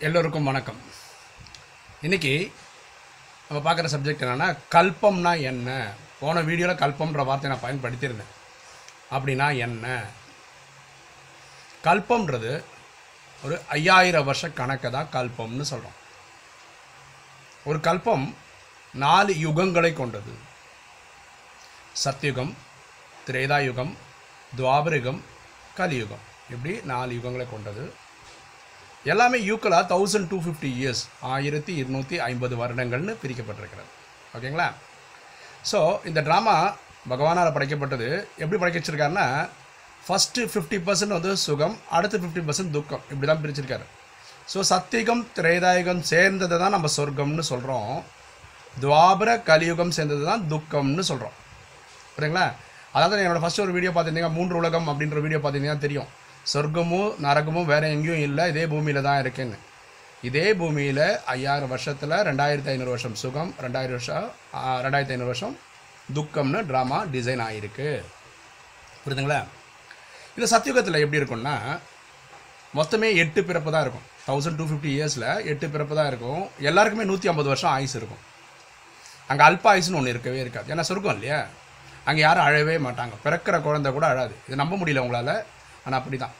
எல்லோருக்கும் வணக்கம். இன்னைக்கு நம்ம பார்க்குற சப்ஜெக்ட் என்னென்னா கல்பம்னா என்ன? போன வீடியோவில் கல்பம்ன்ற வார்த்தையை நான் பயன்படுத்தியிருந்தேன். அப்படின்னா என்ன? கல்பம்ன்றது ஒரு ஐயாயிரம் வருஷ கணக்கை தான் கல்பம்னு சொல்கிறோம் ஒரு கல்பம் நாலு யுகங்களை கொண்டது. சத்யுகம் திரேதாயுகம் துவாபரிகம் கலியுகம். இப்படி நாலு யுகங்களை கொண்டது. எல்லாமே யூக்களாக தௌசண்ட் டூ ஃபிஃப்டி இயர்ஸ் ஆயிரத்தி இருநூற்றி ஐம்பது வருடங்கள்னு பிரிக்கப்பட்டிருக்கிறது. ஓகேங்களா? ஸோ இந்த ட்ராமா பகவானால் படைக்கப்பட்டது. எப்படி படைக்க வச்சிருக்காருன்னா ஃபஸ்ட்டு ஃபிஃப்டி பர்சன்ட் வந்து சுகம் அடுத்து ஃபிஃப்டி பர்சன்ட் துக்கம். இப்படி தான் பிரிச்சிருக்காரு. ஸோ சத்தியகம் திரேதாயுகம் சேர்ந்ததை தான் நம்ம சொர்க்கம்னு சொல்கிறோம் துவாபர கலியுகம் சேர்ந்தது தான் துக்கம்னு சொல்கிறோம் புரியுங்களா அதாவது என்னோடய ஃபஸ்ட் ஒரு வீடியோ பார்த்துருந்தீங்க மூன்று உலகம் அப்படின்ற வீடியோ பார்த்தீங்கன்னா தெரியும். சொர்க்கமும் நரகமும் வேறு எங்கேயும் இல்லை இதே பூமியில் தான் இருக்குன்னு. இதே பூமியில் ஐயாயிரம் வருஷத்தில் ரெண்டாயிரத்தி ஐநூறு வருஷம் சுகம் ரெண்டாயிரம் வருஷம் ரெண்டாயிரத்தி ஐநூறு வருஷம் துக்கம்னு ட்ராமா டிசைன் ஆகிருக்கு புரியுதுங்களா? இந்த சத்தியுகத்தில் எப்படி இருக்கும்னா மொத்தமே எட்டு பிறப்பு தான் இருக்கும். தௌசண்ட் டூ ஃபிஃப்டி இயர்ஸில் எட்டு பிறப்பு தான் இருக்கும். எல்லாருக்குமே நூற்றி ஐம்பது வருஷம் ஆயுஸ் இருக்கும். அங்கே அல்ப ஆயுஸ்னு ஒன்று இருக்கவே இருக்காது. ஏன்னா சொர்க்கம் இல்லையா? அங்கே யாரும் அழவே மாட்டாங்க. பிறக்கிற குழந்தை கூட அழாது. இது நம்ப முடியல உங்களால். ஆனால் அப்படி தான்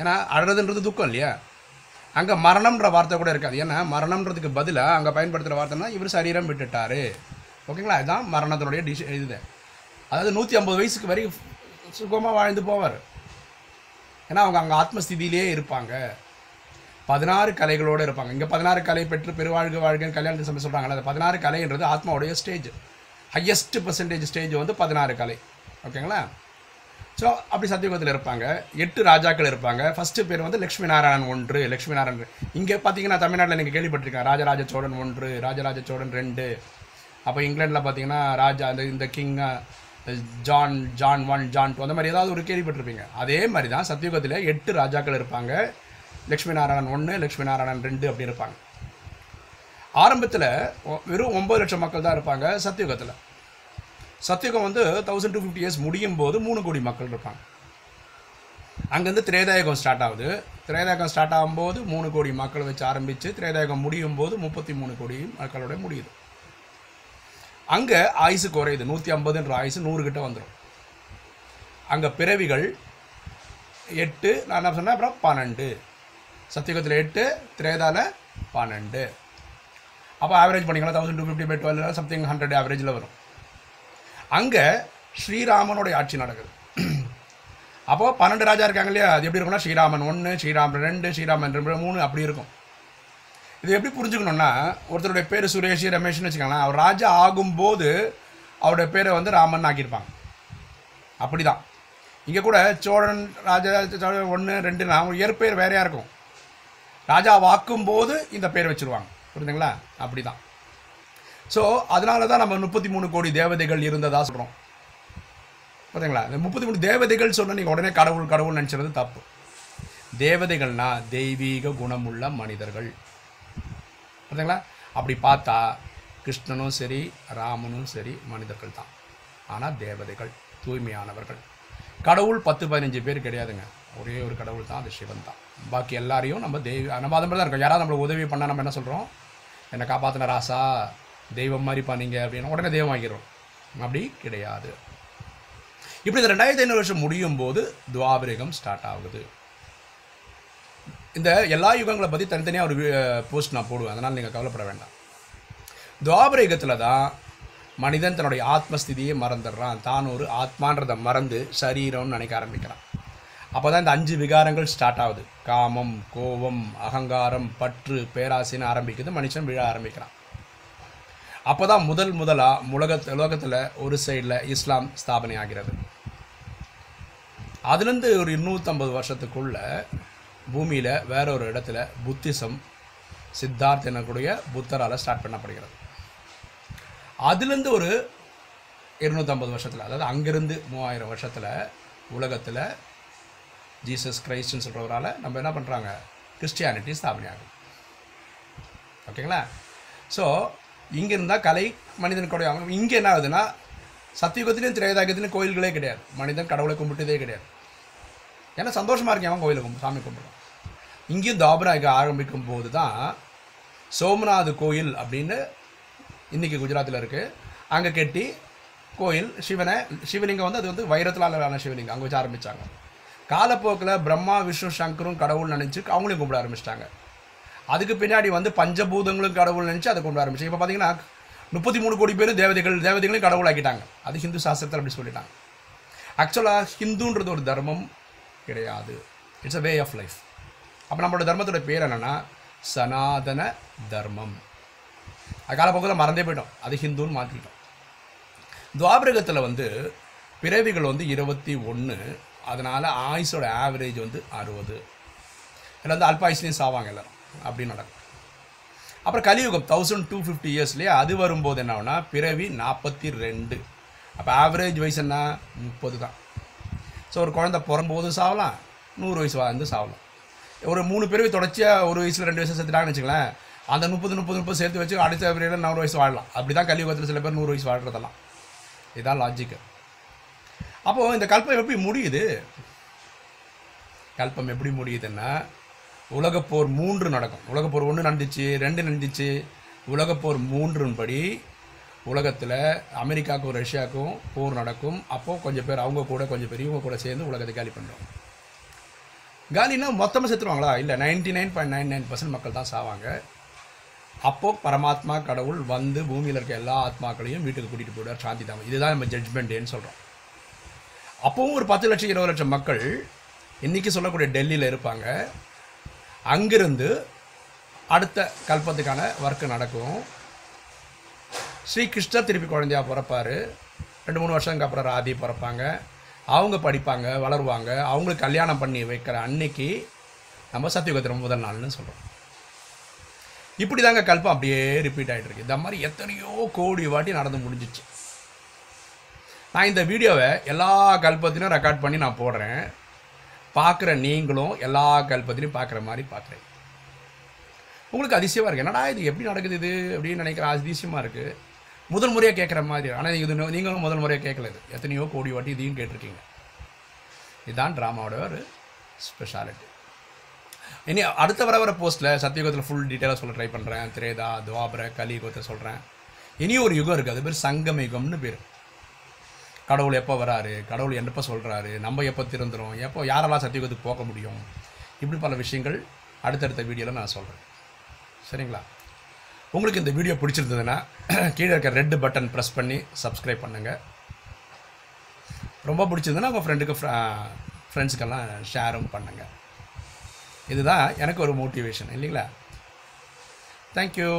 ஏன்னா அழுறதுன்றது துக்கம் இல்லையா? அங்கே மரணம்ன்ற வார்த்தை கூட இருக்காது. ஏன்னா மரணம்ன்றதுக்கு பதிலாக அங்கே பயன்படுத்துகிற வார்த்தைனா இவர் சரீரம் விட்டுட்டாரு. ஓகேங்களா? இதுதான் மரணத்தினுடைய டிஷ் இது. அதாவது நூற்றி ஐம்பது வயசுக்கு வரைக்கும் சுகமாக வாழ்ந்து போவார். ஏன்னா அவங்க அங்கே ஆத்மஸ்திதியிலே இருப்பாங்க. பதினாறு கலைகளோடு இருப்பாங்க. இங்கே பதினாறு கலை பெற்று பெருவாழ்க வாழ்கன்னு கல்யாணத்தை சமயம் சொல்கிறாங்களே அந்த பதினாறு கலைன்றது ஆத்மாவுடைய ஸ்டேஜ் ஹையஸ்ட் பர்சன்டேஜ் ஸ்டேஜ் வந்து பதினாறு கலை. ஓகேங்களா? ஸோ அப்படி சத்தியகுதத்தில் இருப்பாங்க. எட்டு ராஜாக்கள் இருப்பாங்க. ஃபஸ்ட்டு பேர் வந்து லக்ஷ்மி நாராயணன் ஒன்று லக்ஷ்மி நாராயணன் இங்கே பார்த்தீங்கன்னா தமிழ்நாட்டில் நீங்கள் கேள்விப்பட்டிருக்கேன் ராஜராஜ சோழன் ஒன்று ராஜராஜ சோழன் ரெண்டு. அப்போ இங்கிலாண்டில் பார்த்தீங்கன்னா ராஜா அந்த இந்த king John John one John two அந்த மாதிரி ஏதாவது ஒரு கேள்விப்பட்டிருப்பீங்க. அதே மாதிரி தான் சத்தியுகத்தில் எட்டு ராஜாக்கள் இருப்பாங்க. லக்ஷ்மி நாராயணன் ஒன்று லக்ஷ்மி நாராயணன் ரெண்டு அப்படி இருப்பாங்க. ஆரம்பத்தில் வெறும் ஒம்பது லட்சம் மக்கள் தான் இருப்பாங்க சத்தியுகத்தில் சத்தியுகம் வந்து தௌசண்ட் டூ ஃபிஃப்டி இயர்ஸ் முடியும் போது மூணு கோடி மக்கள் இருப்பாங்க. அங்கேருந்து திரேதாயகம் ஸ்டார்ட் ஆகுது. திரேதாயகம் ஸ்டார்ட் ஆகும்போது மூணு கோடி மக்கள் வச்சு ஆரம்பித்து திரேதாயகம் முடியும் போது முப்பத்தி மூணு கோடி மக்களோட முடியுது. அங்கே ஆயுசு குறையுது. நூற்றி ஐம்பதுன்ற ஆயுசு நூறுகிட்ட வந்துடும் அங்கே பிறவிகள் எட்டு நான் என்ன சொன்னேன்? அப்புறம் பன்னெண்டு. சத்தியுகத்தில் எட்டு திரேதாவில் பன்னெண்டு. அப்போ ஆவரேஜ் பண்ணிக்கலாம் thousand two fifty by twelve something hundred ஆவரேஜில் வரும். அங்கே ஸ்ரீராமனுடைய ஆட்சி நடக்குது. அப்போ பன்னெண்டு ராஜா இருக்காங்க இல்லையா? அது எப்படி இருக்கும்னா ஸ்ரீராமன் ஒன்று ஸ்ரீராமன் ரெண்டு ஸ்ரீராமன் ரெண்டு மூணு அப்படி இருக்கும். இது எப்படி புரிஞ்சுக்கணும்னா ஒருத்தருடைய பேர் சுரேஷ் ரமேஷ்னு வச்சுக்கோங்களேன் அவர் ராஜா ஆகும்போது அவருடைய பேரை வந்து ராமன் ஆக்கியிருப்பாங்க. அப்படி தான் இங்கே கூட சோழன் ராஜா சோழன் ஒன்று ரெண்டு அவங்க இயற்பெயர் வேறையாக இருக்கும். ராஜா வாக்கும்போது இந்த பேர் வச்சுருவாங்க. புரியுதுங்களா அப்படி தான் ஸோ அதனால தான் நம்ம முப்பத்தி மூணு கோடி தேவதைகள் இருந்ததாக சொல்கிறோம் பார்த்தீங்களா இந்த முப்பத்தி மூணு தேவதைகள் சொன்னால் நீங்கள் உடனே கடவுள் கடவுள் நினச்சது தப்பு. தேவதைகள்னா தெய்வீக குணமுள்ள மனிதர்கள். பார்த்தீங்களா அப்படி பார்த்தா கிருஷ்ணனும் சரி ராமனும் சரி மனிதர்கள் தான். ஆனால் தேவதைகள் தூய்மையானவர்கள். கடவுள் பத்து பதினஞ்சு பேர் கிடையாதுங்க. ஒரே ஒரு கடவுள் தான் அது சிவன் தான். பாக்கி எல்லாரையும் நம்ம தெய்வ நம்ம அது மாதிரி தான் இருக்கோம். யாராவது நம்மளுக்கு உதவி பண்ணால் நம்ம என்ன சொல்கிறோம் என்னை காப்பாற்றின ராசா தெய்வம் மாதிரி நீங்கள் அப்படின்னா உடனே தெய்வம் ஆகிரும் அப்படி கிடையாது. இப்படி இந்த ரெண்டாயிரத்தி ஐநூறு வருஷம் முடியும் போது துவாபரிகம் ஸ்டார்ட் ஆகுது. இந்த எல்லா யுகங்களை பற்றி தனித்தனியாக ஒரு போஸ்ட் நான் போடுவேன். அதனால் நீங்கள் கவலைப்பட வேண்டாம். துவாபரகத்தில் தான் மனிதன் தன்னுடைய ஆத்மஸ்திதியை மறந்துடுறான். தான் ஒரு ஆத்மான்றதை மறந்து சரீரம்னு நினைக்க ஆரம்பிக்கிறான். அப்போ தான் இந்த அஞ்சு விகாரங்கள் ஸ்டார்ட் ஆகுது. காமம் கோபம் அகங்காரம் பற்று பேராசின்னு ஆரம்பிக்குது. மனுஷன் விழ ஆரம்பிக்கிறான். அப்போ தான் முதல் முதலாக உலக உலகத்தில் ஒரு சைடில் இஸ்லாம் ஸ்தாபனை ஆகிறது அதுலேருந்து ஒரு இருநூற்றம்பது வருஷத்துக்குள்ள பூமியில் வேற ஒரு இடத்துல புத்திசம் சித்தார்த் எனக்கூடிய புத்தரால் ஸ்டார்ட் பண்ணப்படுகிறது. அதுலேருந்து ஒரு இருநூற்றம்பது வருஷத்தில் அதாவது அங்கேருந்து மூவாயிரம் வருஷத்தில் உலகத்தில் ஜீசஸ் கிரைஸ்ட்னு சொல்கிறவரால் நம்ம என்ன பண்ணுறாங்க கிறிஸ்டியானிட்டி ஸ்தாபனை ஓகேங்களா ஸோ இங்கே இருந்தால் கலை மனிதனுடைய இங்கே என்ன ஆகுதுன்னா சத்தியுகத்திலையும் திரேதாகத்திலையும் கோயில்களே கிடையாது. மனிதன் கடவுளை கும்பிட்டதே கிடையாது. ஏன்னா சந்தோஷமாக இருக்கேன் அவன் கோயிலை கும்பி சாமி கும்பிடுவான் இங்கேயும் தாபராக ஆரம்பிக்கும் போது தான் சோமநாத் கோயில் அப்படின்னு இன்றைக்கி குஜராத்தில் இருக்குது அங்கே கட்டி கோயில் சிவனை சிவலிங்கம் வந்து அது வந்து வைரத்திலான சிவலிங்கம். அங்கே வச்சு ஆரம்பித்தாங்க காலப்போக்கில் பிரம்மா விஷ்ணு சங்கரும் கடவுள் நினச்சி அவங்களையும் கும்பிட ஆரம்பிச்சிட்டாங்க. அதுக்கு பின்னாடி வந்து பஞ்சபூதங்களும் கடவுள் நினச்சி அதை கொண்டு ஆரம்பிச்சு. இப்போ பார்த்தீங்கன்னா முப்பத்தி மூணு கோடி பேர் தேவதைகள் தேவதைகளையும் கடவுளாக்கிட்டாங்க. அது ஹிந்து சாஸ்திரத்தில் அப்படி சொல்லிட்டாங்க. ஆக்சுவலாக ஹிந்துன்றது ஒரு தர்மம் கிடையாது. It's a way of life அப்போ நம்மளோட தர்மத்தோட பேர் என்னென்னா சனாதன தர்மம். அது காலப்போக்கில் மறந்தே போயிட்டோம். அது ஹிந்துன்னு மாற்றிட்டோம் துவாபரகத்தில் வந்து பிறவிகள் வந்து இருபத்தி ஒன்று அதனால் ஆயுஸோட ஆவரேஜ் வந்து அறுபது. இதில் வந்து அல்பாயுஸ்லேயும் சாவாங்க எல்லாரும். அப்படி நடக்கும். அப்புறம் கலியுகம் தௌசண்ட் டூ ஃபிஃப்டி இயர்ஸ்லேயே அது வரும்போது என்ன பிறவி நாற்பத்தி ரெண்டு. அப்போ ஆவரேஜ் வயசு என்ன? முப்பது தான். ஸோ ஒரு குழந்தை பிறம்போது சாவலாம் நூறு வயசு வாழ்ந்து சாவலாம். ஒரு மூணு பிறவி தொடர்ச்சியாக ஒரு வயசில் ரெண்டு வயசு சேர்த்துட்டாங்கன்னு வச்சுங்களேன் அந்த முப்பது முப்பது முப்பது சேர்த்து வச்சு அடுத்த பிறவியில் நூறு வயசு வாழலாம். அப்படி தான் கலியுகத்தில் சில பேர் நூறு வயசு வாழ்கிறதெல்லாம் இதுதான் லாஜிக்கு அப்போது இந்த கல்பம் எப்படி முடியுது? கல்பம் எப்படி முடியுதுன்னா உலகப்போர் மூன்று நடக்கும். உலகப்போர் ஒன்று நடந்துச்சு ரெண்டு நடந்துச்சு. உலகப்போர் மூன்றின் படி உலகத்தில் அமெரிக்காவுக்கும் ரஷ்யாவுக்கும் போர் நடக்கும். அப்போது கொஞ்சம் பேர் அவங்க கூட கொஞ்சம் பேர் இவங்க கூட சேர்ந்து உலகத்தை காலி பண்ணுறோம் காலினா மொத்தமாக செத்துருவாங்களா? இல்லை ninety nine point nine nine percent மக்கள் தான் சாவாங்க. அப்போது பரமாத்மா கடவுள் வந்து பூமியில் இருக்க எல்லா ஆத்மாக்களையும் வீட்டுக்கு கூட்டிகிட்டு போயிடுவார் சாந்தி தாமம். இதுதான் நம்ம ஜட்ஜ்மெண்ட் டேன்னு சொல்கிறோம் அப்போவும் ஒரு பத்து லட்சம் இருபது லட்சம் மக்கள் இன்றைக்கி சொல்லக்கூடிய டெல்லியில் இருப்பாங்க. அங்கிருந்து அடுத்த கல்பத்துக்கான ஒர்க்கு நடக்கும். ஸ்ரீ கிருஷ்ணர் திருப்பி குழந்தையா பிறப்பார். ரெண்டு மூணு வருஷத்துக்கு அப்புறம் ராதி பிறப்பாங்க. அவங்க படிப்பாங்க வளருவாங்க. அவங்களுக்கு கல்யாணம் பண்ணி வைக்கிற அன்னைக்கு நம்ம சத்தியுகத்திரம் முதல் நாள்னு சொல்கிறோம் இப்படி தாங்க கல்பம் அப்படியே ரிப்பீட் ஆகிட்டு இருக்கு. இந்த மாதிரி எத்தனையோ கோடி வாட்டி நடந்து முடிஞ்சிச்சு. நான் இந்த வீடியோவை எல்லா கல்பத்திலும் ரெக்கார்ட் பண்ணி நான் போடுறேன். பார்க்குற நீங்களும் எல்லா கல்பத்திலையும் பார்க்குற மாதிரி பார்க்குறேன் உங்களுக்கு அதிசயமாக இருக்குது என்னடா இது? எப்படி நடக்குது இது? அப்படின்னு நினைக்கிற அதிசயமாக இருக்குது முதல் முறையாக கேட்குற மாதிரி. ஆனால் இது நீங்களும் முதல் முறையாக கேட்கல இது. எத்தனையோ கோடி வாட்டி இதையும் கேட்டிருக்கீங்க. இதுதான் ட்ராமாவோட ஒரு ஸ்பெஷாலிட்டி இனி அடுத்த வர வர போஸ்ட்டில் சத்தியுகத்தில் ஃபுல் டீட்டெயிலாக சொல்ல ட்ரை பண்ணுறேன் திரேதா துவாபர கலியுகத்தை சொல்கிறேன் இனி ஒரு யுகம் இருக்குது அது பேர் சங்கம யுகம்னு பேர். கடவுள் எப்போ வராரு? கடவுள் எப்போ சொல்கிறாரு நம்ம எப்போ திறந்துரும்? எப்போ யாரெல்லாம் சத்தியுகத்துக்கு போக முடியும்? இப்படி பல விஷயங்கள் அடுத்தடுத்த வீடியோவில் நான் சொல்கிறேன் சரிங்களா? உங்களுக்கு இந்த வீடியோ பிடிச்சிருந்ததுன்னா கீழே இருக்க ரெட் பட்டன் ப்ரெஸ் பண்ணி சப்ஸ்கிரைப் பண்ணுங்கள் ரொம்ப பிடிச்சிருந்ததுன்னா உங்கள் ஃப்ரெண்டுக்கு ஃப்ரெண்ட்ஸுக்கெல்லாம் ஷேரும் பண்ணுங்கள் இதுதான் எனக்கு ஒரு மோட்டிவேஷன் இல்லைங்களா? தேங்க்யூ